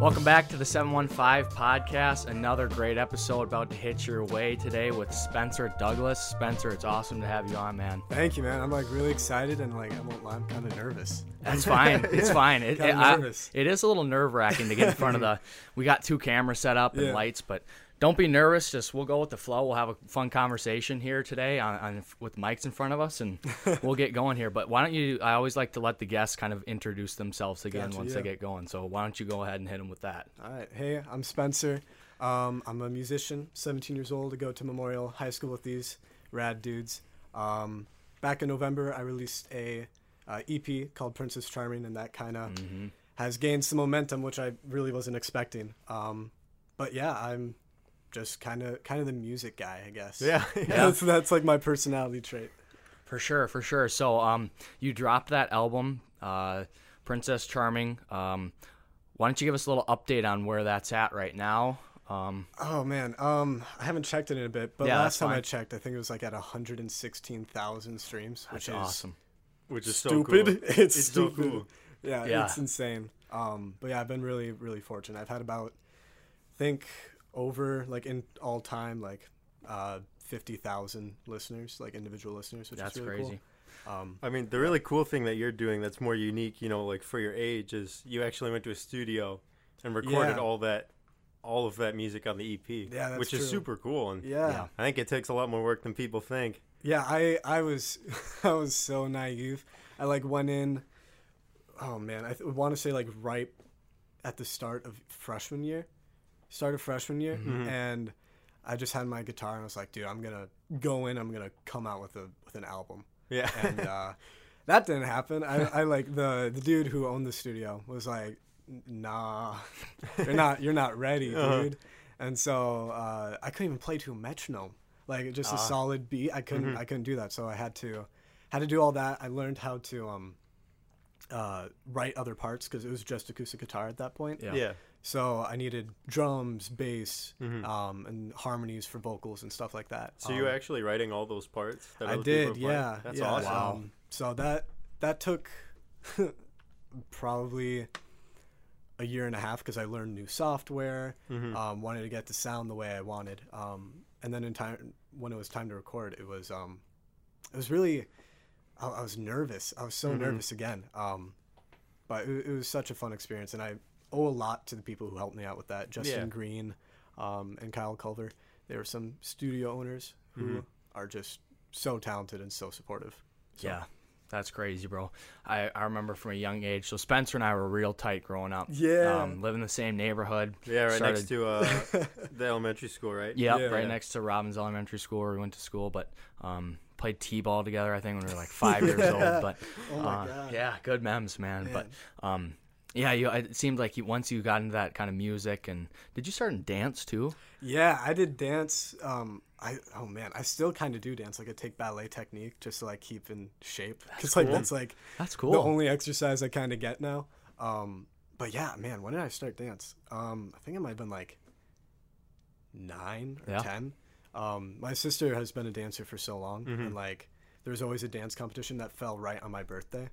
Welcome back to the 715 podcast. Another great episode about to hit your way today with Spencer Douglas. Spencer, it's awesome to have you on, man. Thank you, man. I'm like really excited and like I won't lie, I'm kind of nervous. That's fine. It's Yeah, fine. It, it- I- it is a little nerve wracking to get in front of the. We got two cameras set up and Yeah. lights, but don't be nervous. Just we'll go with the flow. We'll have a fun conversation here today on, on with mics in front of us, and we'll get going here. But why don't you? I always like to let the guests kind of introduce themselves again Gotcha, once they get going. So why don't you go ahead and hit them with that? All right. Hey, I'm Spencer. Um, I'm a musician, 17 years old. I go to Memorial High School with these rad dudes. Um, back in November, I released a uh, EP called Princess Charming, and that kind of Mm-hmm. has gained some momentum, which I really wasn't expecting. Um, but yeah, I'm just kind of kind of the music guy, I guess. Yeah, yeah. that's, that's like my personality trait. For sure, for sure. So, um, you dropped that album, uh, Princess Charming. Um, why don't you give us a little update on where that's at right now? Um, Oh man, um, I haven't checked it in a bit, but Yeah, last that's time I checked, I think it was like at 116,000 streams, that's which is awesome. which is so stupid. cool. It's, It's so stupid. cool. Yeah, Yeah. it's insane. Um, but yeah, I've been really, really fortunate. I've had about, I think, over like in all time, like uh, 50,000 listeners, like individual listeners, which That's is really crazy. cool. Um, I mean, the really cool thing that you're doing that's more unique, you know, like for your age, is you actually went to a studio and recorded Yeah. all that, all of that music on the EP. Yeah, that's which is super cool. And yeah. Yeah. I think it takes a lot more work than people think. Yeah, I I was I was so naive. I like went in. Oh man, I th- want to say like right at the start of freshman year, start of freshman year, Mm-hmm. and I just had my guitar and I was like, dude, I'm gonna go in. I'm gonna come out with a with an album, Yeah. and uh, that didn't happen. I, I like the the dude who owned the studio was like, nah, you're not you're not ready, Uh-huh. dude. And so uh, I couldn't even play to a metronome, like just a Ah. solid beat. I couldn't I couldn't do that. So I had to had to do all that. I learned how to um, uh, write other parts because it was just acoustic guitar at that point. Yeah. yeah. So I needed drums, bass, um, and harmonies for vocals and stuff like that. So you Um, actually writing all those parts? That I did, yeah. That's yeah. awesome. Wow. Um, so that that took probably a year and a half because I learned new software, Mm-hmm. um, wanted to get the sound the way I wanted, um, and then in time when it was time to record, it was um, it was really I, I was nervous. I was so Mm-hmm. nervous again, um, but it, it was such a fun experience, and I owe a lot to the people who helped me out with that. Justin Yeah. Green um, and Kyle Culver. They were some studio owners who Mm-hmm. are just so talented and so supportive. So, Yeah, that's crazy, bro. I, I remember from a young age. So Spencer and I were real tight growing up. Yeah. um, live in the same neighborhood. Yeah, right Started- next to uh, the elementary school, right? Yep, Yeah. right Yeah. next to Robbins Elementary School where we went to school, but um, played t-ball together. I think when we were like five years old. But Oh my uh, God. yeah, good memes, man. But um, yeah, you. It seemed like you once you got into that kind of music, and did you start in dance too? Yeah, I did dance. Um, I oh man, I still kind of do dance. Like I take ballet technique just to like keep in shape because like that's like That's cool. the only exercise I kind of get now. Um, but yeah, man, when did I start dance? Um, I think it might have been like nine or Yeah. ten. Um, my sister has been a dancer for so long, Mm-hmm. and like there was always a dance competition that fell right on my birthday.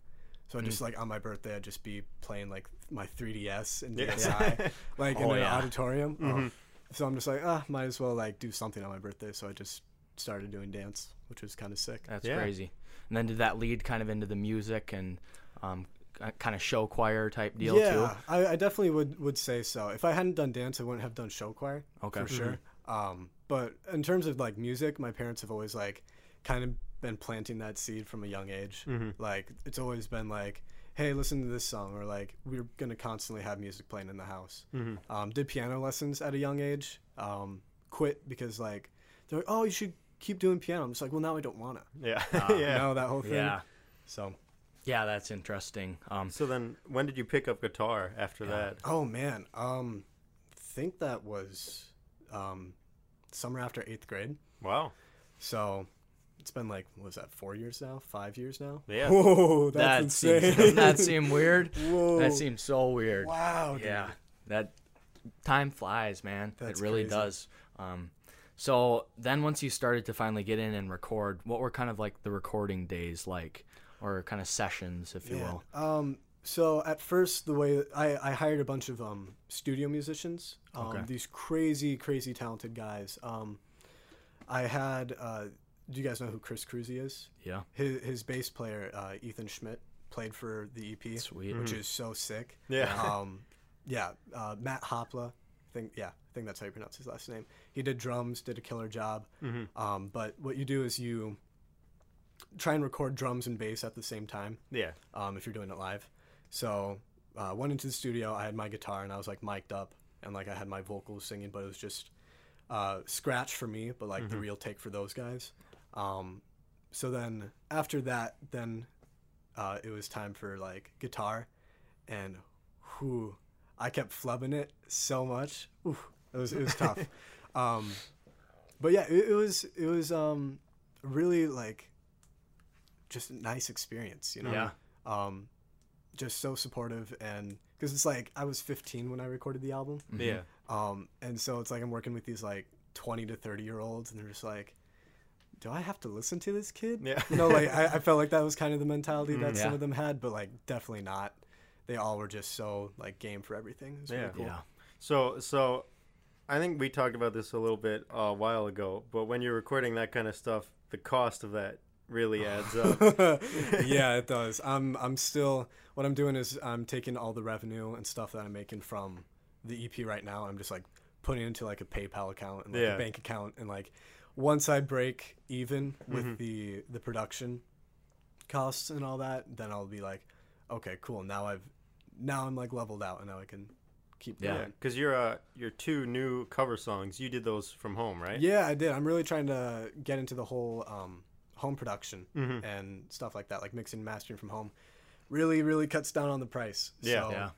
So I Mm. just like on my birthday, I'd just be playing like my 3ds and Yeah. DSI, like in Oh, an yeah. auditorium. Oh. So I'm just like, ah, might as well like do something on my birthday. So I just started doing dance, which was kind of sick. That's Yeah. crazy. And then did that lead kind of into the music and um, kind of show choir type deal yeah, too? I, I definitely would would say so. If I hadn't done dance, I wouldn't have done show choir. Okay. for sure. Um, but in terms of like music, my parents have always like kind of been planting that seed from a young age. Like it's always been like, hey, listen to this song, or like we're gonna constantly have music playing in the house. Um, did piano lessons at a young age. Um, quit because like they're like, oh, you should keep doing piano. I'm just like, well, now I don't wanna. Yeah. You yeah. know that whole thing. Yeah. So Yeah, that's interesting. Um, So then, when did you pick up guitar after that? Oh man, um, think that was um, summer after eighth grade. Wow. So it's been like what was that four years now, five years now? Yeah. Whoa, that that's seems, insane. doesn't that seem weird? Whoa. That seems so weird. wow. Dude. Yeah, that time flies, man. That's it really crazy. does. Um, so then, once you started to finally get in and record, what were kind of like the recording days like, or kind of sessions, if you Yeah. will? Um, So at first, the way I, I hired a bunch of um, studio musicians, um, Okay. these crazy, crazy talented guys. Um, I had. Uh, do you guys know who Chris Kroeze is? Yeah. His, his bass player, uh, Ethan Schmidt, played for the EP, Sweet. which is so sick. Yeah. Um, yeah. Uh, Matt Hopla, I think yeah, I think that's how you pronounce his last name. He did drums, did a killer job. Mm-hmm. Um, but what you do is you try and record drums and bass at the same time Yeah. um, if you're doing it live. So uh, went into the studio. I had my guitar and I was like mic'd up and like I had my vocals singing, but it was just uh, scratch for me, but like the real take for those guys. Um, so then after that, then uh, it was time for like guitar, and whew, I kept flubbing it so much. Ooh, it was it was tough. um, but yeah, it, it was it was um, really like just a nice experience, you know. Yeah. Um, just so supportive and because it's like I was 15 when I recorded the album. Yeah. Um, and so it's like I'm working with these like 20 to 30 year olds, and they're just like, "Do I have to listen to this kid?" Yeah. You know, like I, I felt like that was kind of the mentality that Mm, some of them had, but like definitely not. They all were just so like game for everything. It was really Yeah. cool. Yeah. So so I think we talked about this a little bit a while ago, but when you're recording that kind of stuff, the cost of that really adds up. yeah, it does. I'm I'm still what I'm doing is I'm taking all the revenue and stuff that I'm making from the EP right now. I'm just like putting it into like a PayPal account and like Yeah. a bank account and like once I break even with Mhm. the the production costs and all that, then I'll be like, okay, cool. Now I've now I'm like leveled out and now I can keep Yeah. Yeah, going. because your uh, your two new cover songs, you did those from home, right? Yeah, I did. I'm really trying to get into the whole um, home production Mhm. and stuff like that, like mixing and mastering from home. Really, really cuts down on the price. Yeah. So Yeah.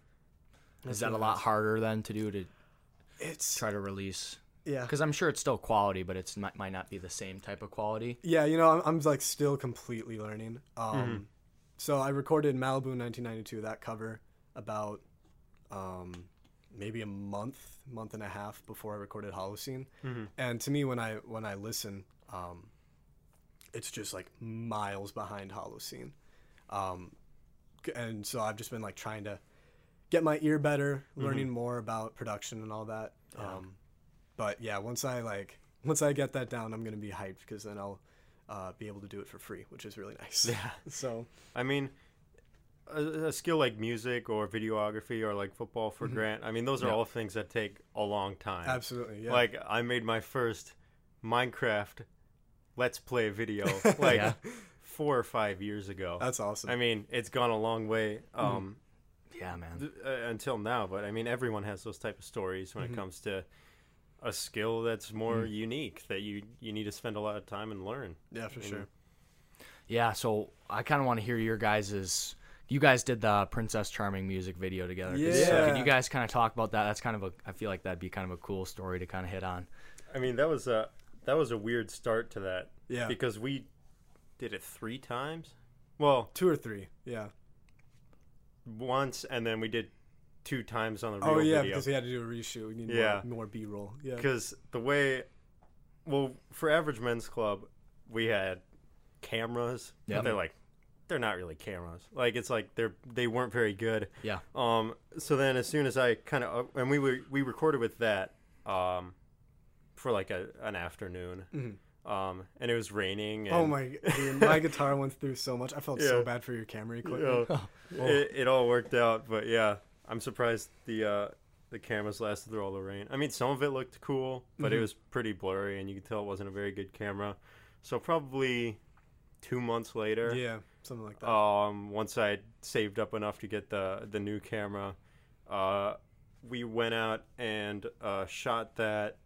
Is that a lot harder then to do to It's try to release? Yeah, Because I'm sure it's still quality, but it's might, might not be the same type of quality. yeah. You know, I'm, I'm like still completely learning. Um, Mm-hmm. so I recorded Malibu 1992, that cover, about um, maybe a month, month and a half before I recorded Holocene. Mhm. And to me, when I when I listen, um, it's just like miles behind Holocene. Um, and so I've just been like trying to get my ear better, learning more about production and all that. Yeah. Um, but yeah, once I like once I get that down, I'm gonna be hyped because then I'll uh, be able to do it for free, which is really nice. Yeah. So I mean, a, a skill like music or videography or like football Mm-hmm. for Grant. I mean, those are Yeah. all things that take a long time. absolutely, yeah. Like I made my first Minecraft Let's Play video like Yeah. four or five years ago. that's awesome. I mean, it's gone a long way um, Yeah, man. th- uh, until now. But I mean, everyone has those type of stories when Mhm. it comes to a skill that's more Mm. unique that you you need to spend a lot of time and learn. yeah, for you sure. Yeah, so I kind of want to hear your guys's. You guys did the Princess Charming music video together. Yeah. Can you guys kind of talk about that? That's kind of a. I feel like that'd be kind of a cool story to kind of hit on. I mean, that was a that was a weird start to that Yeah, because we did it three times. Well, two or three. Yeah. once and then we did two times on the real Oh yeah, video. because we had to do a reshoot. We need Yeah. more, more B-roll. Yeah. because the way well for average men's club we had cameras Yeah, they're like they're not really cameras like it's like they're they weren't very good Yeah. um so then as soon as i kind of and we were we recorded with that um for like a an afternoon Mhm. um and it was raining and, Oh my! Dude, my guitar went through so much. I felt so bad for your camera you equipment. know, it, it all worked out but yeah i'm surprised the uh the cameras lasted through all the rain. I mean, some of it looked cool, but it Mhm. was pretty blurry, and you could tell it wasn't a very good camera. So probably two months later, Yeah, something like that. um, once I saved up enough to get the the new camera, uh, we went out and uh, shot that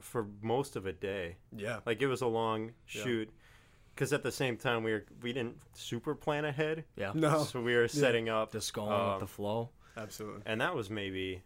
for most of a day. yeah. Like it was a long Yeah. Shoot, because at the same time we were we didn't super plan ahead, Yeah. No, so we were setting up, Just going Um, with the flow. absolutely. and that was maybe.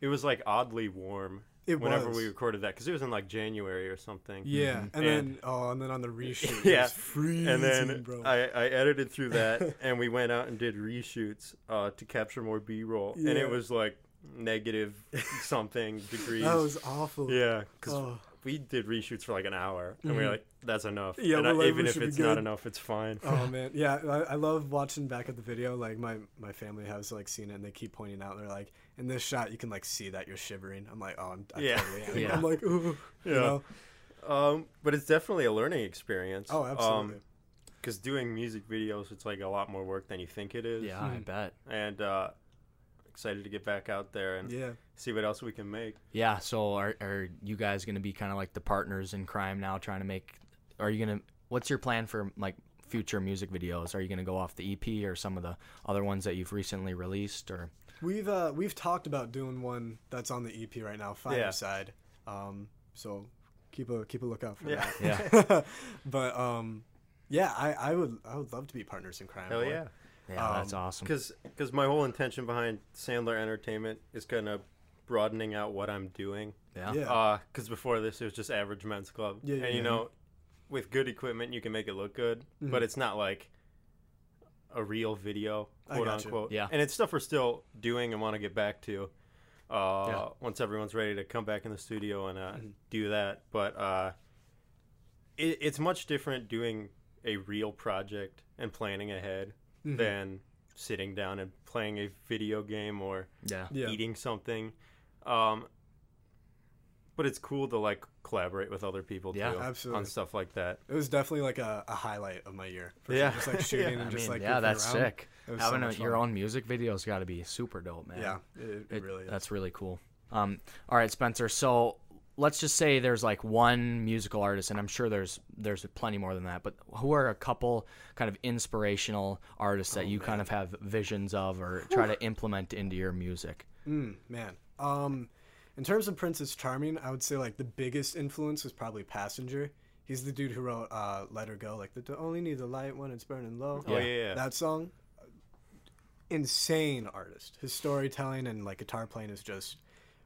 It was like oddly warm It whenever was. we recorded that because it was in like January or something. Yeah, Mhm. and, And- then oh, and then on the reshoot, it Yeah, was freezing, and then bro. I, I edited through that and we went out and did reshoots uh, to capture more b-roll and it was like negative something degrees that was awful. yeah because Oh, we did reshoots for like an hour, and we were Mhm. like, "That's enough." Yeah, and I- like, even if it's not enough, it's fine. Oh man, yeah, I, I love watching back at the video. Like my my family has like seen it, and they keep pointing out. They're like, in this shot, you can like see that you're shivering. I'm like, oh, I'm, I Yeah. totally am. Yeah. I'm like, ooh, you Yeah. know? Um, but it's definitely a learning experience. Oh, absolutely. Because doing music videos, it's like a lot more work than you think it is. Yeah, I Mhm. bet. And uh, excited to get back out there and yeah. see what else we can make. Yeah. So are are you guys gonna be kind of like the partners in crime now, trying to make? Are you gonna? What's your plan for like future music videos? Are you gonna go off the EP or some of the other ones that you've recently released? Or We've uh we've talked about doing one that's on the EP right now, Fireside. Um, so keep a keep a lookout for Yeah. that. Yeah. but um, yeah, I, I would I would love to be partners in crime. Hell boy. Yeah. yeah, that's Um, awesome. Because my whole intention behind Sandler Entertainment is kind of broadening out what I'm doing. Yeah. Yeah. Because before this, it was just Average Men's Club. Yeah, yeah, and you yeah. know, with good equipment, you can make it look good, but Mhm. it's not like a real video, I quote gotcha. unquote. Yeah. And it's stuff we're still doing and want to get back to. Uh, Yeah. Once everyone's ready to come back in the studio and uh, Mhm. do that, but uh, it, it's much different doing a real project and planning ahead Mhm. than sitting down and playing a video game or Yeah. yeah. eating something. Um, but it's cool to like collaborate with other people Yeah. too Absolutely. on stuff like that. It was definitely like a, a highlight of my year. For sure. Yeah. Just like shooting I and just mean, like yeah, that's around. sick. It was so Having a, your own music video's got to be super dope, man. Yeah, it, it, It- really is. That's really cool. Um, all right, Spencer. So let's just say there's like one musical artist, and I'm sure there's there's plenty more than that. But who are a couple kind of inspirational artists that Oh, you kind of have visions of or try to implement into your music? Mm, man. Um, in terms of Princess Charming, I would say like the biggest influence was probably Passenger. He's the dude who wrote uh, "Let Her Go," like the only need the light when it's burning low." Oh Yeah. yeah, yeah. That song, insane artist. His storytelling and like guitar playing is just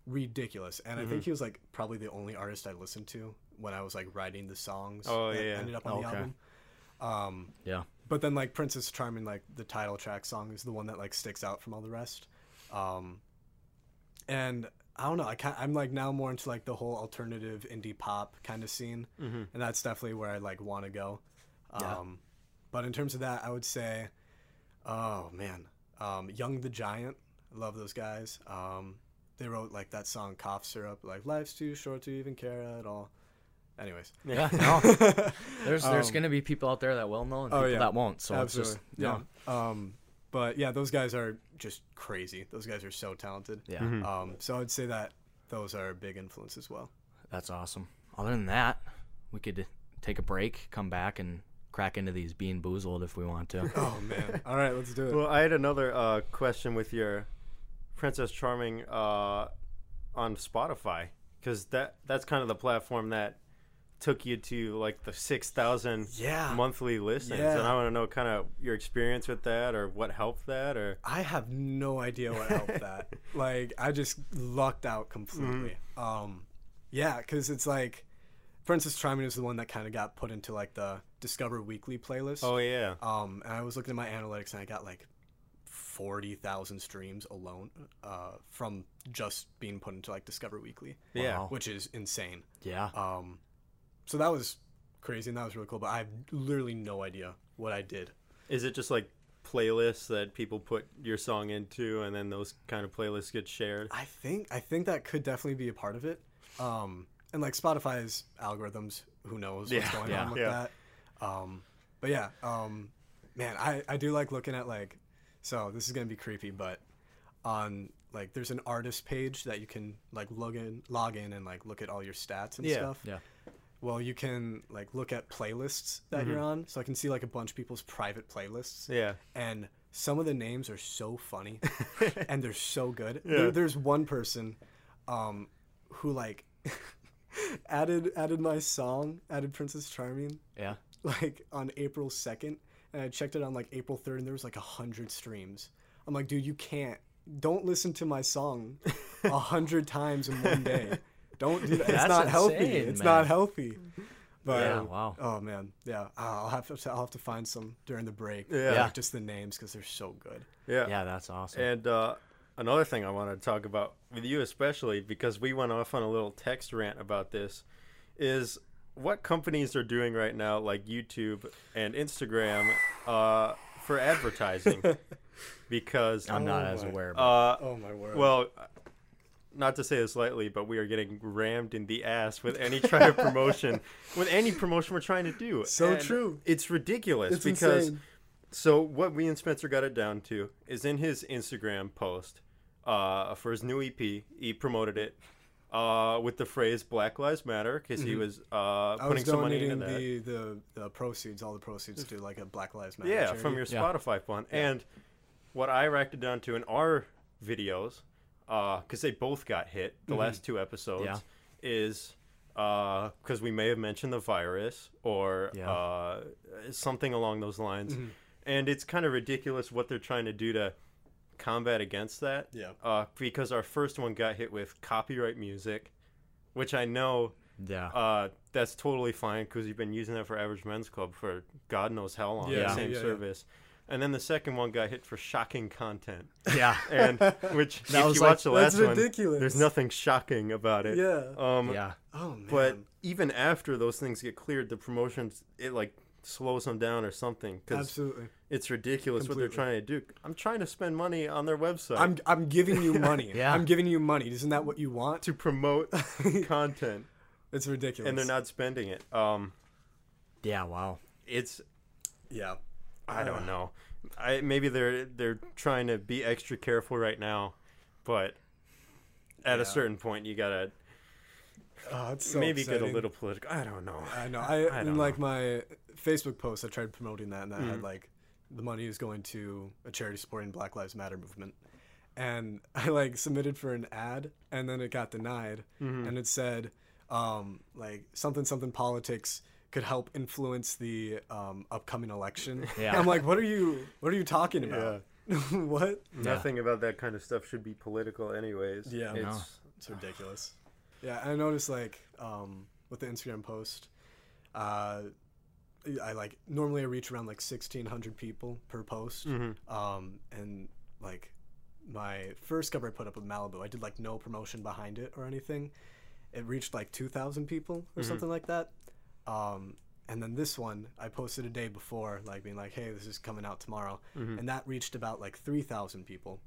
ridiculous. And I Mm-hmm. think he was like probably the only artist I listened to when I was like writing the songs. Oh, that yeah. ended up on the Okay. album. Um, Yeah. but then like Princess Charming, like the title track song is the one that like sticks out from all the rest. Um, and I don't know, I can I'm like now more into like the whole alternative indie pop kind of scene, Mm-hmm. and that's definitely where I like want to go. Um, Yeah. but in terms of that, I would say, oh man, um, Young the Giant, love those guys. Um, they wrote like that song "Cough Syrup," like "Life's too short to even care at all." Anyways, Yeah. No. There's there's Um, gonna be people out there that will know and oh, people yeah. that won't. So absolutely, it's just yeah. yeah. Um, but yeah, those guys are just crazy. Those guys are so talented. Yeah. Mhm. Um, so I'd say that those are a big influence as well. That's awesome. Other than that, we could take a break, come back, and crack into these BeanBoozled if we want to. Oh man! All right, let's do it. Well, I had another uh, question with your Princess Charming uh, on Spotify because that that's kind of the platform that took you to like the six thousand yeah, monthly listens, Yeah. and I want to know kind of your experience with that or what helped that or I have no idea what helped that. Like I just lucked out completely. Um, yeah, because it's like Princess Charming is the one that kind of got put into like the Discover Weekly playlist. oh yeah Um, and I was looking at my analytics and I got like forty thousand streams alone uh, from just being put into like Discover Weekly, yeah Wow. which is insane. Yeah. Um, so that was crazy and that was really cool. But I have literally no idea what I did. is it just like playlists that people put your song into and then those kind of playlists get shared I think I think that could definitely be a part of it. Um, and like Spotify's algorithms, who knows what's Yeah, going yeah, on with yeah. that. Um, but yeah, um, man, I, I do like looking at like, so this is gonna be creepy, but on like there's an artist page that you can like log in, log in, and like look at all your stats and Yeah, stuff. yeah. Well, you can like look at playlists that you're on, so I can see like a bunch of people's private playlists yeah and some of the names are so funny and they're so good. Yeah. There, there's one person um, who like added added my song, added Princess Charming Yeah. like on April 2nd and I checked it on like April 3rd and there was like a 100 streams. I'm like, "Dude, you can't don't listen to my song a 100 times in one day. Don't do that. It's That's not healthy. insane, It's man. not healthy." But Yeah, wow. Oh man, yeah. I'll have to I'll have to find some during the break. Yeah. Yeah. Like, just the names because they're so good. yeah Yeah, that's awesome. And uh, another thing I wanted to talk about with you, especially because we went off on a little text rant about this, is what companies are doing right now, like YouTube and Instagram, uh, for advertising. because I'm not Oh as my- aware. About uh, Oh my word. well, not to say this lightly, but we are getting rammed in the ass with any try of promotion, with any promotion we're trying to do. So And true. It's ridiculous it's because insane. so what we and Spencer got it down to is in his Instagram post uh, for his new EP, he promoted it uh, with the phrase "Black Lives Matter" because he was uh, Mm-hmm. I putting was some money into donating that. the, the the proceeds, all the proceeds to like a Black Lives Matter. yeah, charity. from your Yeah. Spotify fund. And what I racked it down to in our videos, because they both got hit, the Mm-hmm. last two episodes, Yeah. is because we may have mentioned the virus or Yeah. uh, something along those lines. Mm-hmm. And it's kind of ridiculous what they're trying to do to combat against that. Yeah. Uh, because our first one got hit with copyright music, which I know yeah. uh, that's totally fine because you've been using that for Average Men's Club for God knows how long. Yeah, the same yeah, yeah. service. And then the second one got hit for shocking content, yeah. and which That if was you like- watch the That's last one, ridiculous. there's nothing shocking about it. Yeah. Um, Yeah. oh man. but even after those things get cleared, the promotions it like slows them down or something because absolutely. it's ridiculous what they're trying to do. I'm trying to spend money on their website I'm I'm giving you money. Yeah. I'm giving you money. Isn't that what you want? to promote content, It's ridiculous. and they're not spending it. Um, Yeah. Wow. it's Yeah. I Uh. don't know. I maybe they're they're trying to be extra careful right now, but at Yeah. a certain point you gotta Oh, it's so maybe get a little political. I don't know. I know. I, I in don't like my Facebook post, I tried promoting that, and that Mm-hmm. had like the money is going to a charity supporting Black Lives Matter movement, and I like submitted for an ad, and then it got denied, Mm-hmm. and it said um, like something something politics could help influence the um, upcoming election. Yeah. I'm like, what are you what are you talking about? what? Nothing about that kind of stuff should be political, anyways. Yeah. it's, No. It's ridiculous. Yeah, I noticed like um, with the Instagram post, uh, I like normally I reach around like sixteen hundred people per post, Mhm. um, and like my first cover I put up with Malibu, I did like no promotion behind it or anything. It reached like two thousand people or something like that. Um, and then this one I posted a day before, like being like, "Hey, this is coming out tomorrow," and that reached about like three thousand people.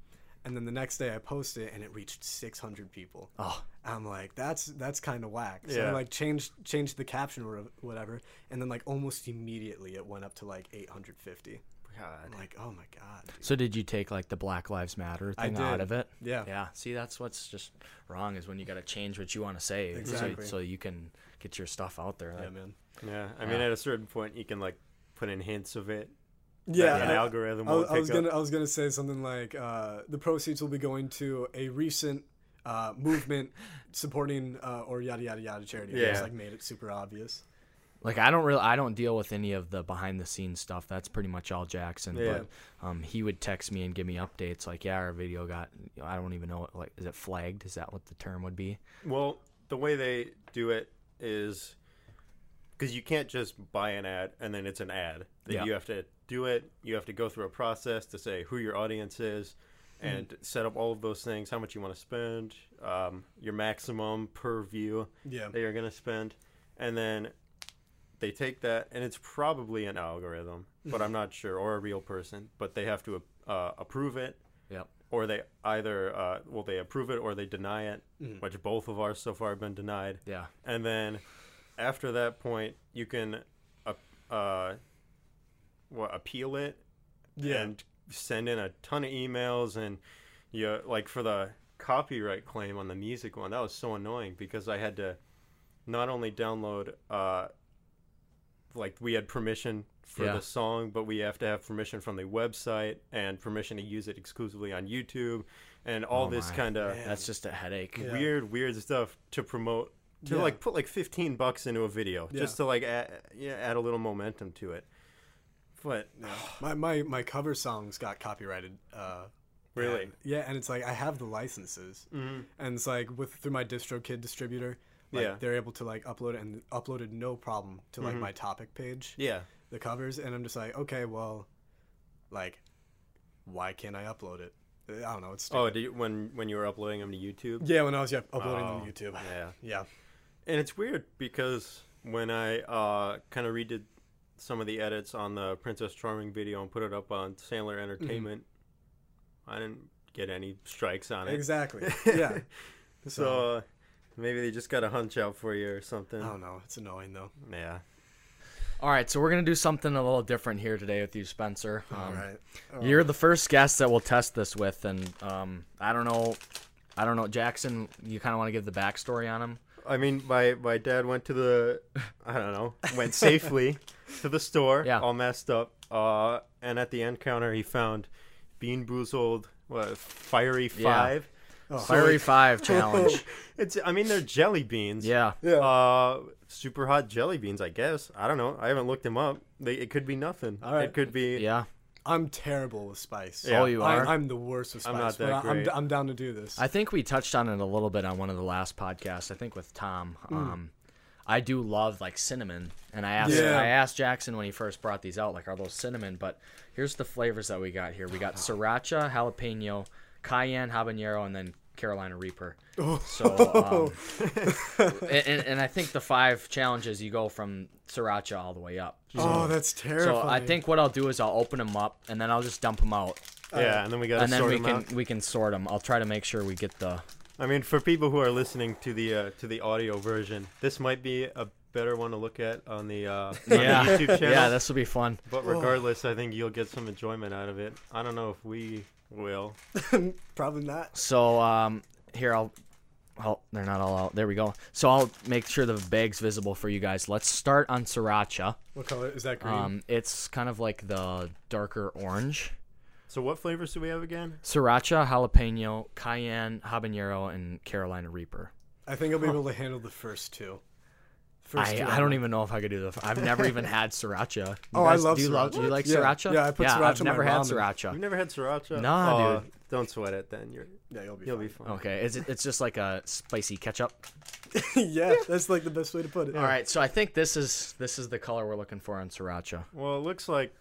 And then the next day I posted it and it reached 600 people. Oh. I'm like, that's that's kind of whack. So Yeah. I like changed changed the caption or whatever, and then like almost immediately it went up to like 850. God. I'm like, oh my god. dude. So did you take like the Black Lives Matter thing out of it? Yeah. Yeah. See, that's what's just wrong is when you got to change what you want to say, so- Exactly. so, you can get your stuff out there. Yeah, man. Yeah, I mean, Yeah. at a certain point, you can like put in hints of it. Yeah, that an I- algorithm I, won't I was up. gonna I was gonna say something like uh, the proceeds will be going to a recent uh, movement supporting uh, or yada yada yada charity. I just Yeah. like made it super obvious. Like I don't really, I don't deal with any of the behind the scenes stuff. That's pretty much all Jackson. Yeah. But um, he would text me and give me updates. Like, yeah, our video got. I don't even know. What, like, is it flagged? Is that what the term would be? Well, the way they do it is because you can't just buy an ad and then it's an ad. That Yeah. you have to do it. You have to go through a process to say who your audience is, and set up all of those things. How much you want to spend, um, your maximum per view Yeah. that you're gonna spend, and then they take that, and it's probably an algorithm, but I'm not sure, or a real person. But they have to uh, approve it, Yep. or they either uh, well they approve it or they deny it, Mhm. which both of ours so far have been denied. Yeah. And then after that point, you can uh, uh, what appeal it Yeah. and send in a ton of emails and you like for the copyright claim on the music one that was so annoying because I had to not only download uh like we had permission for Yeah. the song but we have to have permission from the website and permission to use it exclusively on YouTube and all Oh this kind of That's just a headache. Yeah. weird weird stuff to promote to Yeah. like put like 15 bucks into a video Yeah. just to like add, yeah, add a little momentum to it but my, my my cover songs got copyrighted. Uh, Really? and- yeah, and it's like I have the licenses, Mhm. and it's like with through my DistroKid distributor, like Yeah. they're able to like upload it and uploaded no problem to like Mhm. my topic page, yeah the covers, and I'm just like, okay, well, like, why can't I upload it? I don't know. It's Oh, stupid. did you, when when you were uploading them to YouTube? yeah, when I was yeah, uploading Oh, them to YouTube. Yeah, Yeah, and it's weird because when I uh, kind of redid some of the edits on the Princess Charming video and put it up on Sandler Entertainment, I didn't get any strikes on it. Exactly. Yeah. So uh, maybe they just got a hunch out for you or something. I don't know. It's annoying though. Yeah. All right, so we're gonna do something a little different here today with you, Spencer. Um, All right. Oh. You're the first guest that we'll test this with, and um, I don't know, I don't know, Jackson. You kind of want to give the backstory on him? I mean, my my dad went to the, I don't know, went safely to the store, Yeah. all messed up. Uh, and at the end counter, he found BeanBoozled, what, Fiery Yeah. Five. Oh. Fiery Five challenge. It's, I mean, they're jelly beans. Yeah. Yeah. Uh, super hot jelly beans, I guess. I don't know. I haven't looked them up. They, it could be nothing. All right. It could be. Yeah. I'm terrible with spice. Yeah. Oh, you are. I'm the worst with spice. I'm not that I- I'm. I'm down to do this. I think we touched on it a little bit on one of the last podcasts. I think with Tom. Um, I do love like cinnamon, and I asked Yeah. I asked Jackson when he first brought these out, like, are those cinnamon? But here's the flavors that we got here. We got sriracha, jalapeno, cayenne, habanero, and then Carolina Reaper. Oh. So, um, and, and, and I think the five challenges you go from sriracha all the way up. oh, that's So. I think what I'll do is I'll open them up and then I'll just dump them out, Yeah, and then we got and then sort we them can out. we can sort them. I'll try to make sure we get the I mean, for people who are listening to the uh, to the audio version, this might be a better one to look at on the, uh, on yeah the YouTube channel. yeah this will be fun. but regardless, I think you'll get some enjoyment out of it. I don't know if we will. Probably not. So um, here I'll. Oh, they're not all out. There we go. So I'll make sure the bag's visible for you guys. Let's start on sriracha. What color is that? Green. Um, it's kind of like the darker orange. So what flavors do we have again? Sriracha, jalapeno, cayenne, habanero, and Carolina Reaper. I think I'll be able to handle the first two. First I, I don't even know if I could do the. I've never even had sriracha. You Oh, I love do you love, do you like Yeah. sriracha? Yeah, I put sriracha I've in my never had ramen. sriracha. You've never had sriracha? Nah, Oh, dude. Don't sweat it then. You're Yeah, you'll be. you'll fine. be fine. Okay, is it, it's just like a spicy ketchup. yeah, that's like the best way to put it. All right, so I think this is this is the color we're looking for on sriracha. Well, it looks like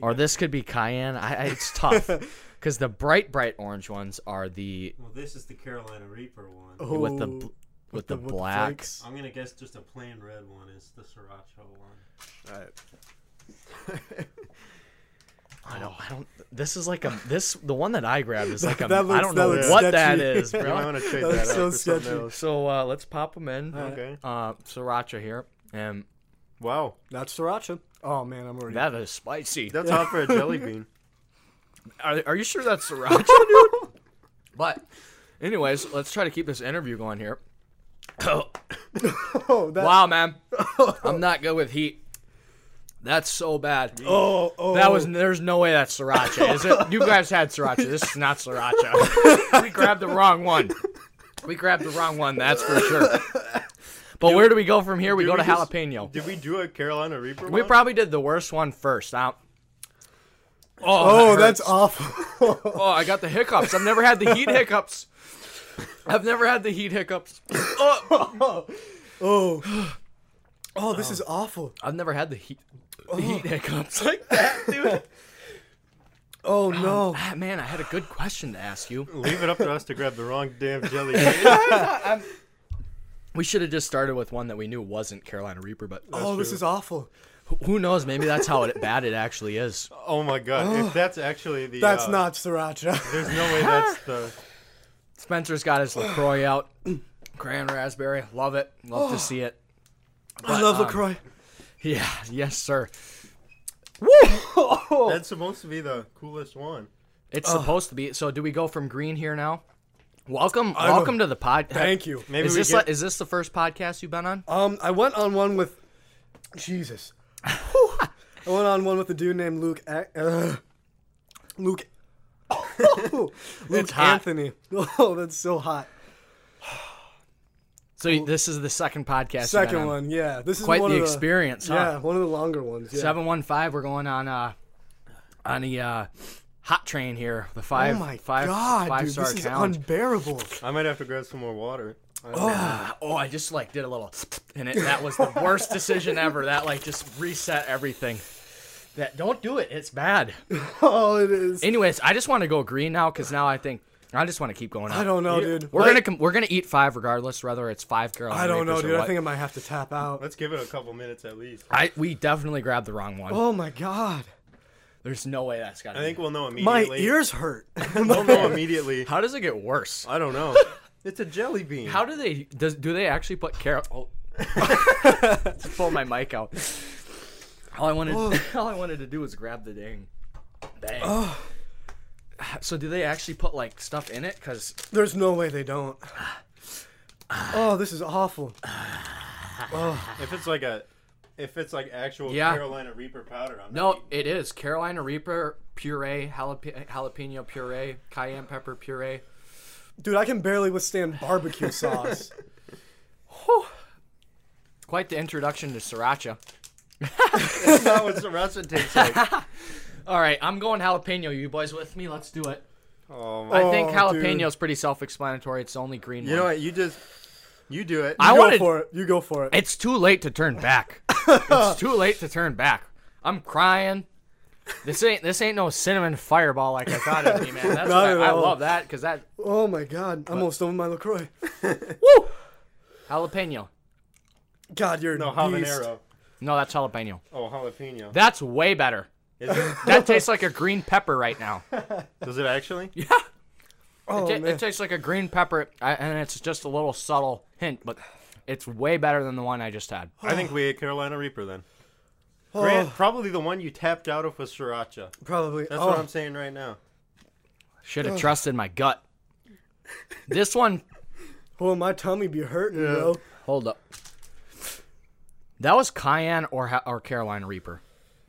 Or this could be cayenne. I, I it's tough because the bright bright orange ones are the well, this is the Carolina Reaper one. Oh, with the bl- with the, with black. I'm gonna guess just a plain red one is the sriracha one. All right. I don't. I don't. This is like a this the one that I grabbed is like a. That I don't know looks what that sketchy. is, You might bro. want to trade That that, looks out so for sketchy. else. So uh, let's pop them in. Okay. Uh, sriracha here, and Wow, That's sriracha. Oh man, I'm already. that is spicy. that's hot for a jelly bean. Are, are you sure that's sriracha, dude? But, anyways, let's try to keep this interview going here. Oh, that. wow, man, I'm not good with heat. That's so bad. Oh, oh. That was there's no way that's sriracha, is it? You guys had sriracha. This is not sriracha. we grabbed the wrong one. We grabbed the wrong one, that's for sure. But where do we go from here? We go we to just- jalapeno. Did we do a Carolina Reaper We one? probably did the worst one first. Now, oh, Oh, that oh, that's awful. Oh, I got the hiccups. I've never had the heat hiccups. I've never had the heat hiccups. Oh, oh. Oh, this is awful. I've never had the heat, the heat hiccups like that, dude. Oh no. Ah, man, I had a good question to ask you. Leave it up to us to grab the wrong damn jelly bean. We should have just started with one that we knew wasn't Carolina Reaper, but oh, this is awful. who- who knows? Maybe that's how it, bad it actually is. oh my god! If that's actually the That's uh, not sriracha. There's no way that's the. Spencer's got his Lacroix out, cran raspberry. Love it. Love to see it. I love um, Lacroix. Yeah, yes, sir. Woo! That's supposed to be the coolest one. It's supposed to be. So, do we go from green here now? Welcome, I know. welcome to the pod. Thank you. Maybe is we this get, like, is this the first podcast you've been on? Um, I went on one with Jesus. I went on one with a dude named Luke. A- Uh, Luke. Luke It's hot. Anthony. Oh, that's so hot. So you- this is the second podcast. you've Second on. one, yeah. This is Quite one the of experience, Yeah, huh? one of the longer ones. Yeah. Seven one five. We're going on uh on the uh hot train here. The five Oh my five god, five dude, star this is challenge. unbearable. I might have to grab some more water. I don't know. Ah, oh, I just like did a little, and it that was the worst decision ever. That like just reset everything. That don't do it. It's bad. Oh, it is. Anyways, I just want to go green now because now I think I just want to keep going. Up. I don't know, Yeah. dude. We're Like, gonna com- we're gonna eat five regardless, whether it's five Carolina. I don't know, Reapers or dude. I think I might have to tap out. Let's give it a couple minutes at least. I we definitely grabbed the wrong one. Oh my god, There's no way that's got. I think we'll know immediately. my ears hurt. We'll know immediately. How does it get worse? I don't know. It's a jelly bean. How do they does do they actually put carol? Oh. Just pull my mic out. All I wanted all I wanted to do was grab the dang. Dang. So do they actually put like stuff in it? Cause There's no way they don't. Oh, this is awful. If it's like a, if it's like actual Yeah. Carolina Reaper powder, I'm no, not it is Carolina Reaper puree, jalap- jalapeno puree, cayenne pepper puree. Dude, I can barely withstand barbecue sauce. Quite the introduction to sriracha. That's not what sriracha tastes like. All right, I'm going jalapeno. You boys with me? Let's do it. Oh, my. I think Oh, jalapeno is pretty self-explanatory. It's the only green You one. know what? You just, you do it. I You go wanted. for it. You go for it. It's too late to turn back. it's too late to turn back. I'm crying. This ain't this ain't no cinnamon fireball like I thought it'd be, man. That's Not what at I, I all. love that because that Oh my god, I'm almost done with my Lacroix. woo jalapeno. God, you're no a beast. habanero. No, that's jalapeno. Oh, jalapeno. That's way better. Is it? That tastes like a green pepper right now. Does it actually? Yeah, Oh it, ta- man, it tastes like a green pepper, I- and it's just a little subtle hint, but it's way better than the one I just had. I think we ate Carolina Reaper then. oh, Grant, probably the one you tapped out of was sriracha. probably. That's oh, what I'm saying right now. Should have oh. trusted my gut. This one, Oh, my tummy be hurting, bro. hold up. That was cayenne or or Carolina Reaper.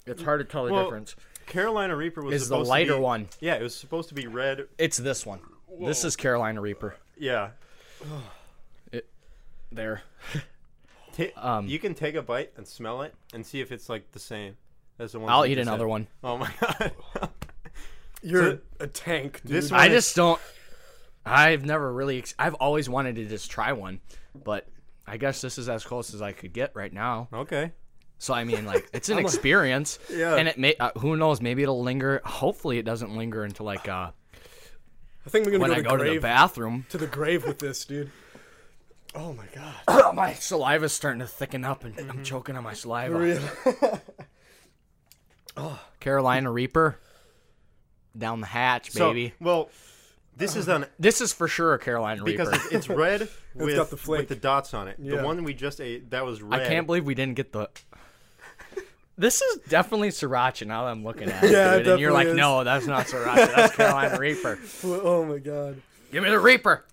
It's hard to tell the Well, difference. Carolina Reaper was Is the lighter to be, one? Yeah, it was supposed to be red. It's this one. This is Carolina Reaper. Yeah. It, There. Ta- Um, you can take a bite and smell it and see if it's like the same as the one. I'll eat another one. Oh my god. You're So- a tank, dude. This I one- just don't. I've never really. Ex- I've always wanted to just try one, but I guess this is as close as I could get right now. okay. So I mean, like, it's an experience, Yeah. and it may. Uh, who knows? Maybe it'll linger. Hopefully, it doesn't linger until like uh, I think we're gonna when go, I to, go to the bathroom. to the grave with this, dude. Oh my god. My saliva's starting to thicken up, and Mm-hmm. I'm choking on my saliva. Really? Carolina Reaper, down the hatch, So, baby. well, this uh-huh. is an This is for sure a Carolina because Reaper. it's, it's red with, got the flake. with the dots on it. Yeah. The one we just ate that was I can't believe we didn't get the. This is definitely sriracha. Now that I'm looking at it, Yeah, it dude, and you're like, definitely no, that's not sriracha. That's Carolina Reaper. oh my god. Give me the Reaper.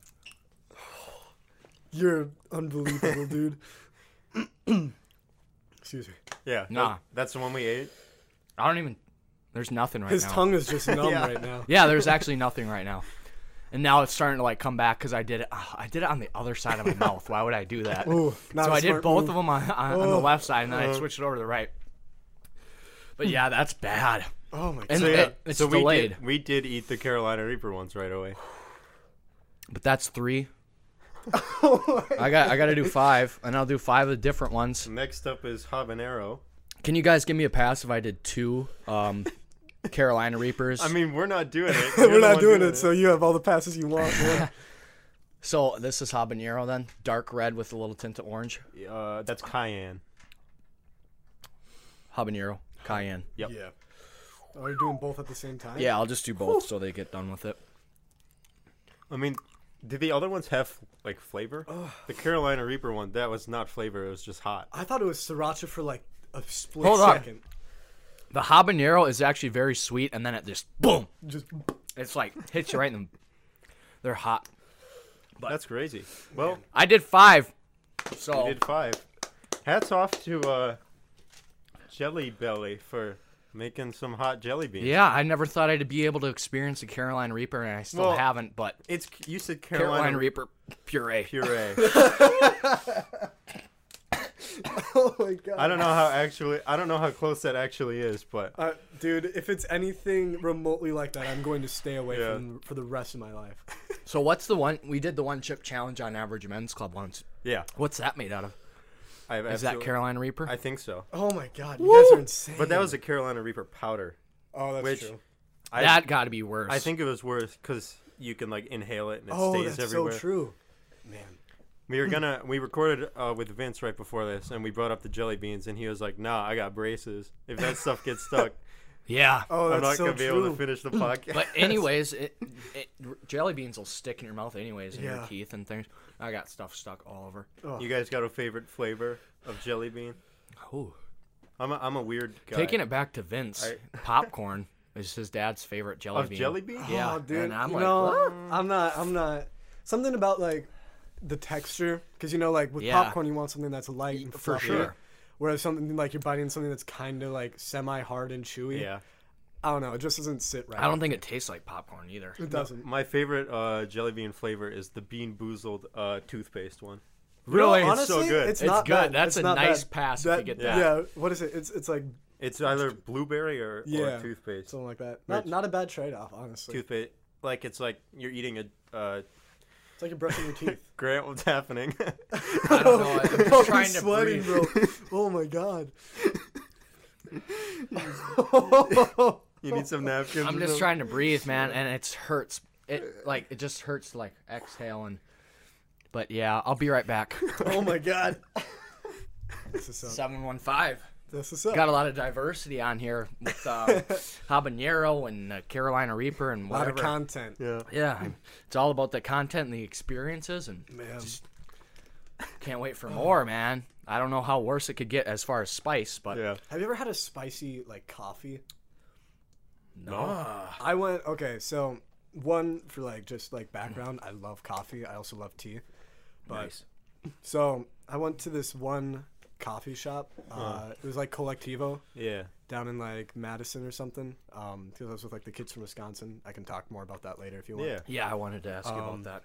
You're unbelievable, dude. Excuse me. Yeah. Nah. that- that's the one we ate. I don't even. There's nothing right now. His now. tongue is just numb Yeah. right now. Yeah, there's actually nothing right now. And now it's starting to like come back because I did it. ah, I did it on the other side of my mouth. Why would I do that? Ooh, so I did both move. of them on, on, on the Oh. left side, and then I Uh-huh. switched it over to the right. But yeah, that's bad. Oh my god. So it- it's so we did, we did eat the Carolina Reaper ones right away. But that's three. I got I got to do five, and I'll do five of the different ones. Next up is habanero. Can you guys give me a pass if I did two um, Carolina Reapers? I mean, we're not doing it. You're We're not one doing it, so you have all the passes you want, so this is habanero then, dark red with a little tint of orange. uh, that's cayenne. Habanero, cayenne. Yep. Yeah. Oh, you're doing both at the same time? Yeah, I'll just do both so they get done with it. I mean, did the other ones have like flavor? The Carolina Reaper one, that was not flavor. It was just hot. I thought it was sriracha for like a split Hold on. Second. The habanero is actually very sweet, and then it just boom. Just It's like hits you right in the. They're hot. But That's crazy. Well, I did five. So we did five. Hats off to uh, Jelly Belly for making some hot jelly beans. yeah, I never thought I'd be able to experience a Carolina Reaper, and I still Well, haven't. But It's you said Carolina, Carolina, Reaper puree. puree. Oh my god. I don't know how actually. I don't know how close that actually is, but Uh, dude, if it's anything remotely like that, I'm going to stay away Yeah. from for the rest of my life. So what's the one we did the one chip challenge on Average Men's Club once? yeah, What's that made out of? I have Is that Carolina Reaper? I think so. Oh my god, you guys are insane. But that was a Carolina Reaper powder. oh, that's which- true. I, that got to be worse. I think it was worse because you can like inhale it and it oh, stays that's everywhere. so true, man. We were gonna we recorded uh, with Vince right before this, and we brought up the jelly beans, and he was like, "Nah, I got braces. If that stuff gets stuck, Yeah. Oh, I'm that's not so gonna be true. able to finish the podcast." But anyways, it, it, jelly beans will stick in your mouth anyways, in your teeth and things. I got stuff stuck all over. Oh. you guys got a favorite flavor of jelly bean? Ooh. I'm a, I'm a weird guy. Taking it back to Vince, I- popcorn is his dad's favorite jelly of bean. jelly bean. Yeah, oh, dude. and I'm you like, know, "What?" I'm not. I'm not. Something about like the texture, because you know, like with Yeah. popcorn, you want something that's light and for fluffy. sure. Whereas something like you're biting something that's kind of like semi-hard and chewy. Yeah. I don't know. It just doesn't sit right. I don't think it tastes like popcorn either. it doesn't. My favorite uh, jelly bean flavor is the BeanBoozled uh, toothpaste one. Really? No, It's so honestly, good. It's, It's not good. bad. That's It's a not nice bad. pass if That, you get that. Yeah. What is it? It's it's like It's either blueberry or, Yeah. or toothpaste. something like that. Not not a bad trade-off, honestly. Toothpaste, like it's like you're eating a. Uh, It's like you're brushing your teeth. Grant, what's happening? I don't know. I'm just I'm trying to sweating, breathe. bro. Oh my god. you need some napkins. I'm just trying to breathe, man, and it hurts. It like it just hurts to like exhale and. But yeah, I'll be right back. Oh my god. This is up. Seven one five. This is up. Got a lot of diversity on here with uh, habanero and uh, Carolina Reaper and a lot of content. Yeah. yeah, it's all about the content and the experiences, and Man. just can't wait for more, man. I don't know how worse it could get as far as spice, but Yeah. Have you ever had a spicy like coffee? no. I went okay, so one for like just like background, I love coffee. I also love tea. But Nice. so I went to this one coffee shop. Uh, it was like Colectivo Yeah. down in like Madison or something. Um, because I was with like the kids from Wisconsin. I can talk more about that later if you want. Yeah. Yeah, I wanted to ask you Um, about that.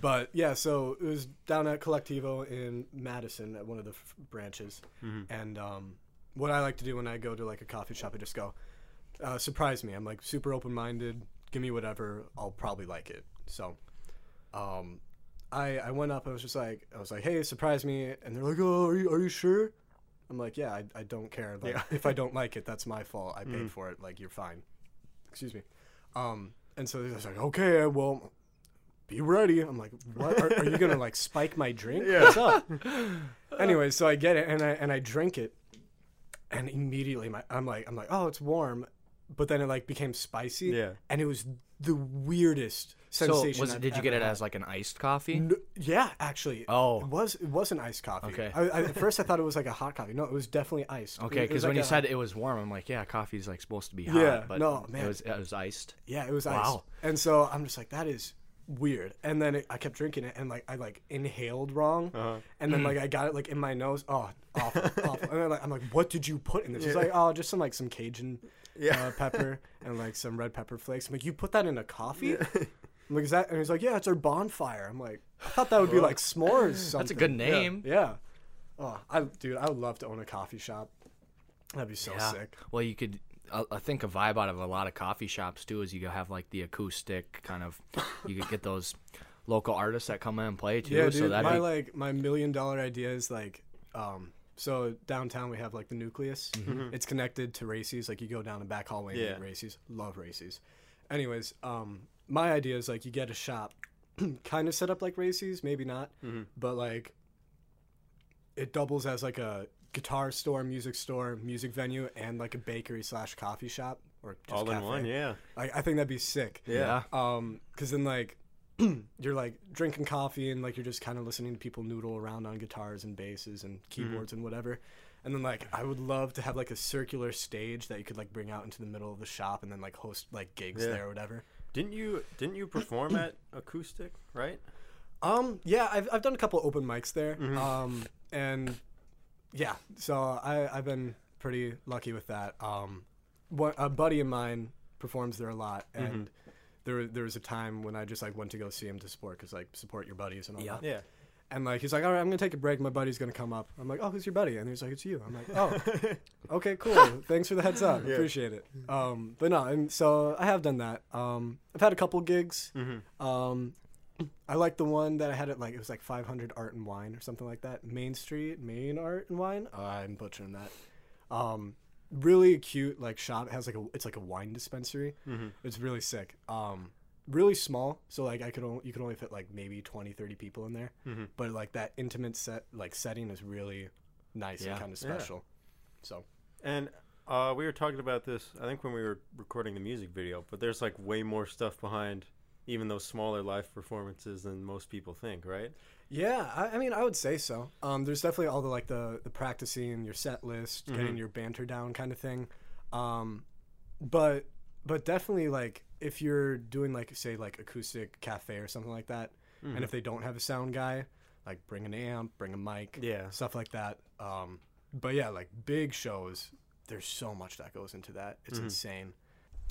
But yeah, so it was down at Colectivo in Madison at one of the f- branches. And um, what I like to do when I go to like a coffee shop, I just go, uh, surprise me. I'm like super open minded. Give me whatever. I'll probably like it. So, um, I I went up. I was just like, I was like, hey, surprise me. And they're like, oh, are you are you sure? I'm like, yeah, I, I don't care. Like, Yeah. if I don't like it, that's my fault. I paid for it. Like, you're fine. Excuse me. Um, and so I was like, okay, well, be ready. I'm like, what? Are, are you gonna like spike my drink? What's up? anyway, so I get it and I and I drink it, and immediately my I'm like I'm like, oh, it's warm, but then it like became spicy. Yeah. And it was the weirdest So, was it, did you get it had. as like an iced coffee? N- yeah, actually. Oh. It was it was an iced coffee. Okay. I, I, at first I thought it was like a hot coffee. No, it was definitely iced. Okay, It- it because was when like you a- said it was warm, I'm like, yeah, coffee's like supposed to be hot. Yeah, but no, man. it was it was iced. Yeah, it was ice. Wow. And so I'm just like, that is weird. And then it, I kept drinking it, and like I like inhaled wrong, Uh-huh. and then like I got it like in my nose. Oh, awful, awful. And then like I'm like, what did you put in this? He's like, oh, just some like some Cajun Yeah. uh, pepper and like some red pepper flakes. I'm like, you put that in a coffee? I'm like, is that? And he's like, yeah, it's our bonfire. I'm like, I thought that would be like s'mores. Something. That's a good name. Yeah. Oh, I dude, I would love to own a coffee shop. That'd be so Yeah. sick. Well, you could. I I think a vibe out of a lot of coffee shops too is you could have like the acoustic kind of. You could get those local artists that come in and play too. Yeah, dude. so that'd my be like my million dollar idea is like, um, so downtown we have like the nucleus. It's connected to Racy's. Like you go down the back hallway and Yeah. yeah. Racy's. Love Racy's. Anyways, um, my idea is like you get a shop, kind of set up like Racy's, maybe not, but like it doubles as like a guitar store, music store, music venue, and like a bakery slash coffee shop or just All in one. Yeah. Like I think that'd be sick. yeah. Um, cause then like you're like drinking coffee and like you're just kind of listening to people noodle around on guitars and basses and keyboards and whatever. And then like I would love to have like a circular stage that you could like bring out into the middle of the shop and then like host like gigs Yeah. there or whatever. Didn't you didn't you perform at acoustic right? Um, yeah, I've I've done a couple open mics there. Um, and yeah, so I I've been pretty lucky with that. Um, what a buddy of mine performs there a lot, and there there was a time when I just like went to go see him to support because like support your buddies and all Yeah. that. Yeah. And like he's like, all right, I'm gonna take a break. My buddy's gonna come up. I'm like, oh, who's your buddy? And he's like, it's you. I'm like, oh, okay, cool. Thanks for the heads up. Yeah. Appreciate it. Um, but no, and so I have done that. Um, I've had a couple gigs. Mm-hmm. Um, I like the one that I had at like it was like 500 Art and Wine or something like that. Main Street, Main Art and Wine. Oh, I'm butchering that. Um, really cute like shop. It has like a it's like a wine dispensary. Mm-hmm. It's really sick. Um, really small. So like I could only you could only fit like maybe 20, 30 people in there. Mhm. But like that intimate set like setting is really nice Yeah. and kind of Yeah. special. So And uh, we were talking about this, I think, when we were recording the music video. But there's like way more stuff behind even those smaller live performances than most people think, right? yeah, I, I mean I would say so. Um, there's definitely all the like the the practicing your set list, getting Mhm. your banter down kind of thing. Um, but but definitely like if you're doing like say like acoustic cafe or something like that, Mm-hmm. and if they don't have a sound guy, like bring an amp, bring a mic, Yeah. stuff like that. Um, but yeah, like big shows, there's so much that goes into that. It's Mhm. insane.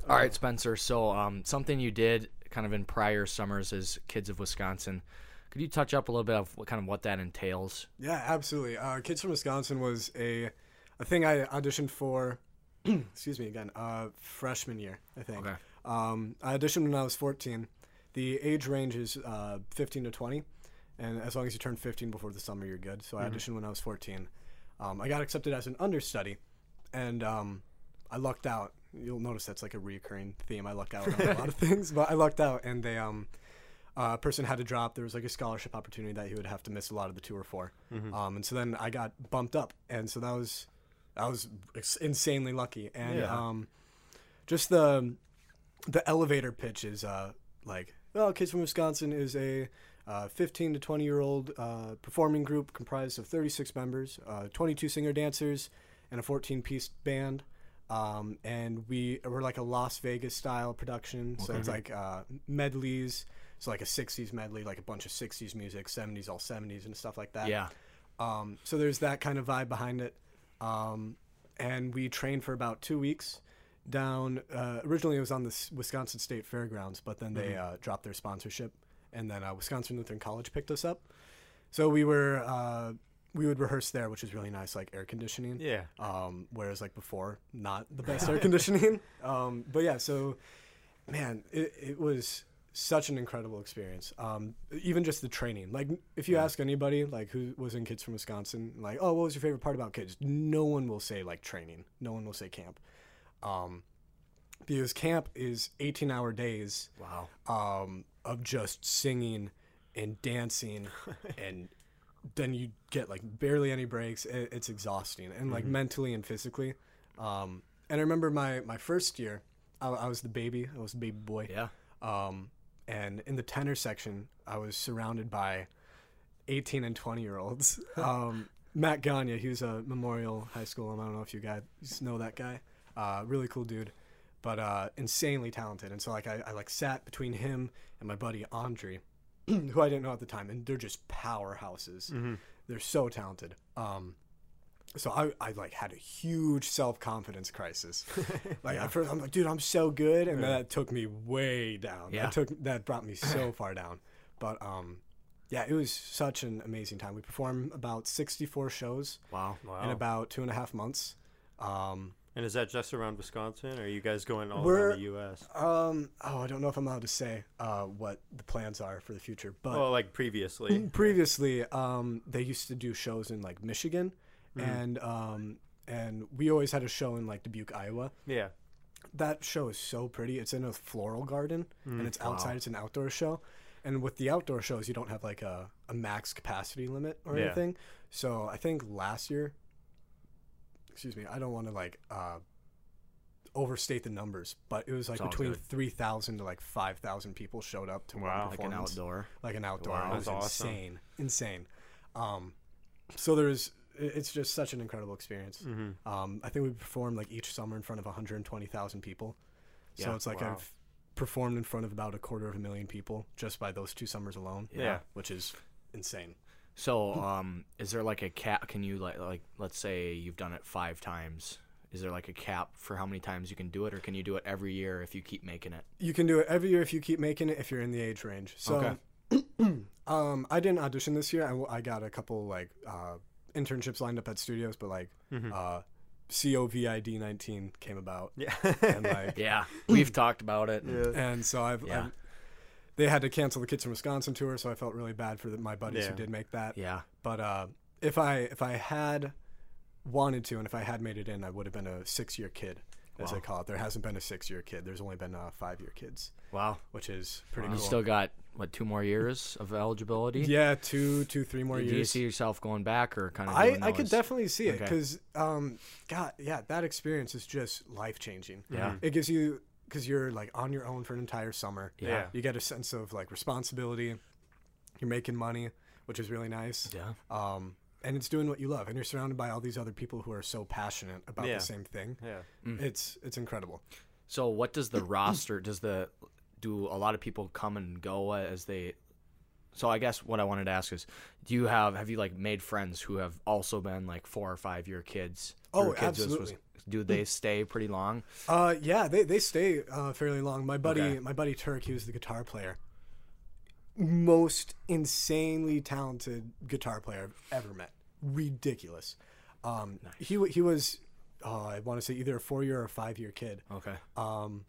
All right, Spencer. So, um, something you did kind of in prior summers as Kids of Wisconsin. Could you touch up a little bit of what kind of what that entails? Yeah, absolutely. Uh, Kids from Wisconsin was a a thing I auditioned for. excuse me again. Uh, freshman year, I think. Okay. Um, I auditioned when I was 14. The age range is uh, 15 to 20, and as long as you turn 15 before the summer, you're good. So I auditioned when I was 14. Um, I got accepted as an understudy, and um, I lucked out. You'll notice that's like a recurring theme. I luck out on a lot of things, but I lucked out, and they um, uh, a person had to drop. There was like a scholarship opportunity that he would have to miss a lot of the tour for, um, and so then I got bumped up, and so that was I was insanely lucky, and Yeah. um, just the the elevator pitch is uh, like, oh, Kids from Wisconsin is a uh, 15 to 20 year old uh, performing group comprised of 36 members, uh, 22 singer dancers, and a 14 piece band. Um, and we we're like a Las Vegas style production, so it's like uh, medleys, so like a 60s medley, like a bunch of 60s music, 70s all 70s and stuff like that. Yeah. Um, so there's that kind of vibe behind it. Um, and we trained for about two weeks down. Uh, originally, it was on the Wisconsin State Fairgrounds, but then they uh, dropped their sponsorship, and then uh, Wisconsin Lutheran College picked us up. So we were uh, we would rehearse there, which was really nice, like air conditioning. Yeah. Um, whereas like before, not the best air conditioning. Um, but yeah, so man, it, it was such an incredible experience. Um, even just the training. Like if you ask anybody like who was in Kids from Wisconsin, like, oh, what was your favorite part about Kids? No one will say like training. No one will say camp. Um, because camp is 18 hour days Wow. um, of just singing and dancing and then you get like barely any breaks. It, it's exhausting and like mentally and physically. Um, and i remember my my first year I, I was the baby i was the baby boy. Yeah. um, and in the tenor section i was surrounded by 18 and 20 year olds. Um, matt gagne he was a memorial high school i don't know if you guys know that guy uh, really cool dude but uh, insanely talented. And so like I, I like sat between him and my buddy andre who i didn't know at the time and they're just powerhouses. They're so talented. Um, so I, I like had a huge self-confidence crisis. Like at first i'm like dude i'm so good and Yeah. that took me way down. Yeah. that took that brought me so far down. But um yeah it was such an amazing time. We performed about 64 shows Wow. Wow. in about two and a half months. Um and is that just around Wisconsin, or are you guys going all We're- around the U.S.? um oh i don't know if i'm allowed to say uh what the plans are for the future but Well, like previously. previously um they used to do shows in like michigan and um and we always had a show in like dubuque iowa yeah. that show is so pretty it's in a floral garden and it's Wow. outside it's an outdoor show and with the outdoor shows you don't have like a, a max capacity limit or Yeah. anything so i think last year excuse me i don't want to like uh overstate the numbers but it was like It's between good. 3000 to like 5000 people showed up to Wow. one Like an outdoor. like an outdoor. Wow. it was That's awesome. insane, insane. Um, so there's, it's just such an incredible experience. Mm-hmm. Um, I think we performed like each summer in front of 120,000 people. So Yeah, it's like wow. I've performed in front of about a quarter of a million people just by those two summers alone. Yeah. which is insane. So, um, is there like a cap? Can you like like let's say you've done it five times? Is there like a cap for how many times you can do it, or can you do it every year if you keep making it? You can do it every year if you keep making it if you're in the age range. So, um, I didn't audition this year. i got a couple like uh, internships lined up at studios, but like Mm-hmm. uh, COVID nineteen came about, Yeah. and like Yeah, we've talked about it. and- and so I've, Yeah. I've- they had to cancel the Kids from Wisconsin tour, so I felt really bad for the, my buddies Yeah. who did make that. Yeah, But uh, if I if I had wanted to, and if I had made it in, I would have been a six year kid. as Wow. they call it. There hasn't been a six-year kid. There's only been uh, five-year kids, Wow. which is pretty You cool. still got what two more years of eligibility? yeah, two, two, three more Do years. Do you see yourself going back or kind of? I, I could definitely see it Okay. because, um, God, yeah, that experience is just life changing. Yeah. It gives you because you're like on your own for an entire summer. Yeah. You get a sense of like responsibility. You're making money, which is really nice. Yeah. Um, and it's doing what you love, and you're surrounded by all these other people who are so passionate about Yeah. the same thing. Yeah. It's it's incredible. So what does the roster? Does the do a lot of people come and go as they? So I guess what I wanted to ask is, do you have have you like made friends who have also been like four or five year kids? Oh, kids was- was- absolutely. Do they stay pretty long? Uh, yeah, they they stay uh, fairly long. My buddy, Okay. my buddy Turk, he was the guitar player. Most insanely talented guitar player I've ever met. Ridiculous. Um, he he was, uh, I want to say either a four year or a five year kid. Okay. Um,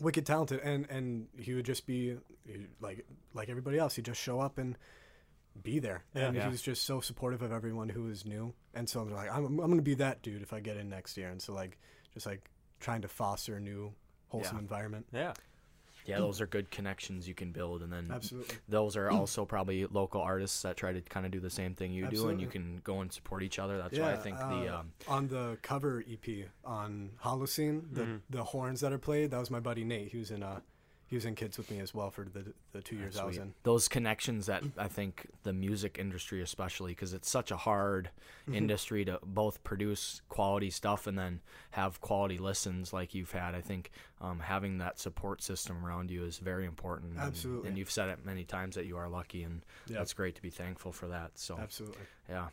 wicked talented, and and he would just be like like everybody else. He'd just show up and be there, and Yeah. he was just so supportive of everyone who was new. And so I'm like, I'm I'm gonna be that dude if I get in next year. And so like just like trying to foster a new wholesome Yeah. environment. Yeah. Yeah, those are good connections you can build, and then Absolutely. those are also probably local artists that try to kind of do the same thing you do, and you can go and support each other. That's why I think the uh, um, on the cover EP on Holocene, the Mm-hmm. the horns that are played, that was my buddy Nate. He was in uh he was in Kids with me as well for the the two years I was Sweet. in. Those connections that I think the music industry, especially, because it's such a hard Mm-hmm. industry to both produce quality stuff and then have quality listens like you've had. I think um, having that support system around you is very important. and- Absolutely. And, you've said it many times that you are lucky, and Yeah. that's great to be thankful for that. So, Absolutely. yeah.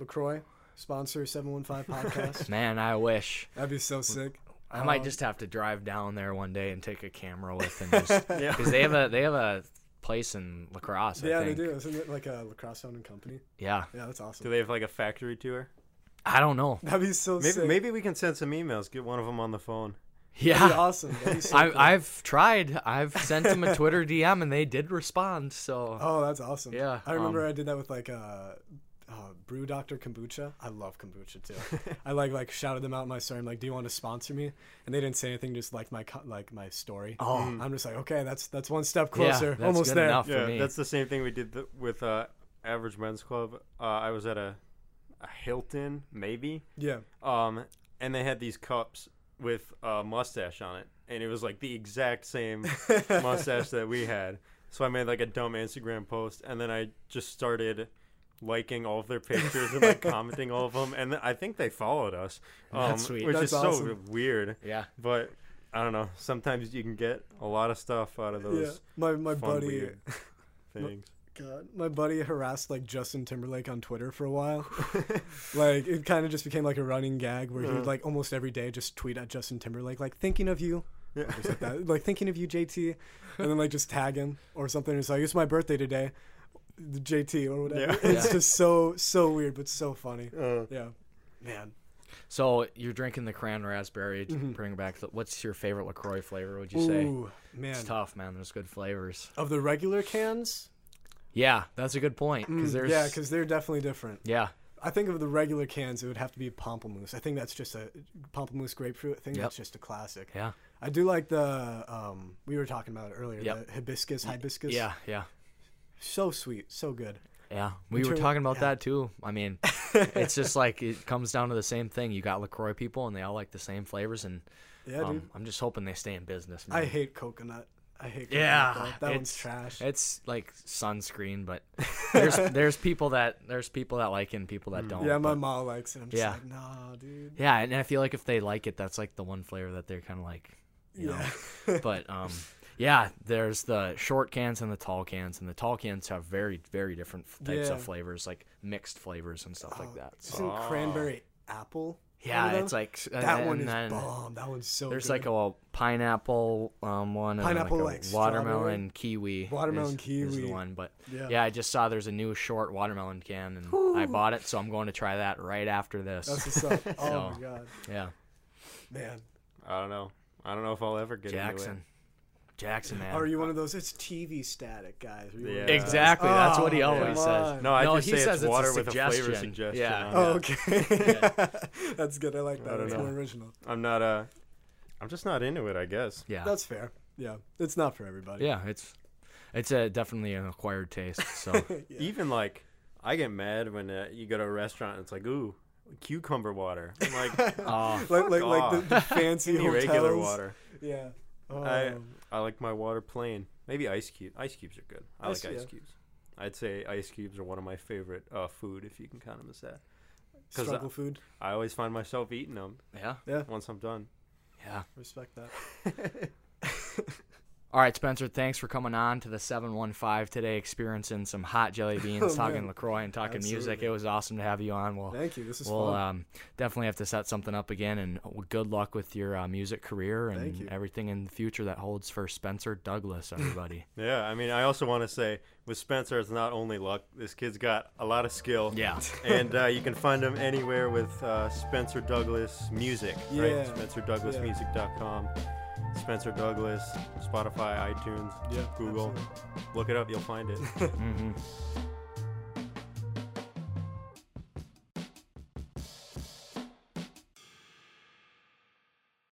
Lacroix sponsor seven one five podcast. Man, I wish. That'd be so sick. I might Um, just have to drive down there one day and take a camera with and just Yeah. because they have a they have a place in La Crosse. I Yeah, they do. Isn't it like a La Crosse owned company? Yeah, Yeah, that's awesome. Do they have like a factory tour? I don't know. That'd be so Maybe sick. maybe we can send some emails. Get one of them on the phone. That'd be Yeah, awesome. That'd be so I, cool. I've tried. I've sent them a Twitter DM and they did respond. So Oh, that's awesome. Yeah, I remember um, I did that with like uh, uh, Brew Doctor Kombucha. I love kombucha too. I like like shouted them out in my story. I'm like, "Do you want to sponsor me?" And they didn't say anything. Just like my co- like my story. Oh. I'm just like, okay, that's that's one step Yeah, closer. that's Almost good there. enough. for yeah, me. that's the same thing we did th- with uh, Average Men's Club. Uh, I was at a, a Hilton, maybe, Yeah. um, and they had these cups with a mustache on it, and it was like the exact same mustache that we had. So I made like a dumb Instagram post, and then I just started liking all of their pictures and like commenting all of them, and I think they followed us, um, That's sweet. which That's is so weird. yeah. But I don't know. Sometimes you can get a lot of stuff out of Yeah. those My my fun, buddy. weird things. God, my buddy harassed like Justin Timberlake on Twitter for a while. like it kind of just became like a running gag where he Uh-huh. would like almost every day just tweet at Justin Timberlake like thinking of you, Yeah. like that, like thinking of you, JT, and then like just tag him or something. It's like it's my birthday today, the JT or whatever. Yeah. It's Yeah. just so so weird but so funny. Uh, Yeah, man. So you're drinking the cran raspberry. Mhm. Bring it back. What's your favorite Lacroix flavor? Would you say? Ooh, man. It's tough, man. There's good flavors. Of the regular cans, Yeah, that's a good point. Because Mm, there's yeah, because they're definitely different. yeah, I think of the regular cans, it would have to be pamplemousse. I think that's just a pamplemousse grapefruit. I think Yep. that's just a classic. yeah, I do like the um we were talking about it earlier, Yep. the hibiscus, hibiscus. yeah, yeah, So sweet, so good. yeah. We were talking about yeah. that too. I mean, it's just like it comes down to the same thing. You got Lacroix people, and they all like the same flavors, and Yeah, um, I'm just hoping they stay in business. Man. I hate coconut. I hate coconut. Yeah, though. that one's trash. It's like sunscreen, but there's there's people that there's people that like it and people that don't. yeah, my mom likes it. I'm just Yeah. like, nah, dude. yeah, and I feel like if they like it, that's like the one flavor that they're kind of like, you know. Yeah. but um, yeah, there's the short cans and the tall cans, and the tall cans have very very different types Yeah. of flavors, like mixed flavors and stuff like Oh, that. So, Isn't Oh. cranberry apple? yeah, one it's like that and one is then bomb. That one's so There's good. like a pineapple um one, and Pineapple, like like, a watermelon strawberry? kiwi. Watermelon is, is the one, but yeah. yeah, I just saw there's a new short watermelon can, and I bought it, so I'm going to try that right after this. That's what's up. Oh So, my god, yeah, man. I don't know. I don't know if I'll ever get into Jackson. It. Jackson, man. Are you one of those? It's TV static guys. Are you one of Yeah. those guys? Exactly. That's what he Oh, always says. No, I No, just he say says it's it's a water with a flavor suggestion. suggestion. Yeah. Oh, it. okay. That's good. I like that. I don't That's know. more original. I'm not uh I'm just not into it, I guess. Yeah. That's fair. Yeah, it's not for everybody. yeah. It's it's a definitely an acquired taste. So Yeah. Even like I get mad when uh, you go to a restaurant and it's like, ooh, cucumber water. I'm like, oh, like like like the, the fancy hotels. regular water. Yeah. Oh, I I like my water plain. Maybe ice cube. Ice cubes are good. I Ice- like ice yeah. cubes. I'd say ice cubes are one of my favorite uh, food if you can count them as that. 'cause, struggle food. I always find myself eating them yeah. Yeah, once I'm done. Yeah. respect that. All right, Spencer. Thanks for coming on to the seven one five today, experiencing some hot jelly beans, Oh, talking man. Lacroix, and talking music. It was awesome to have you on. We'll Thank you. This is we'll fun. um, definitely have to set something up again, and good luck with your uh, music career and everything in the future that holds for Spencer Douglas. Everybody. Yeah, I mean, I also want to say with Spencer, it's not only luck. This kid's got a lot of skill. yeah. and uh, you can find him anywhere with uh, Spencer Douglas Music, Yeah. right? SpencerDouglasMusic.com. Spencer Douglas, Spotify, iTunes, yeah, Google. absolutely. Look it up, you'll find it. hmm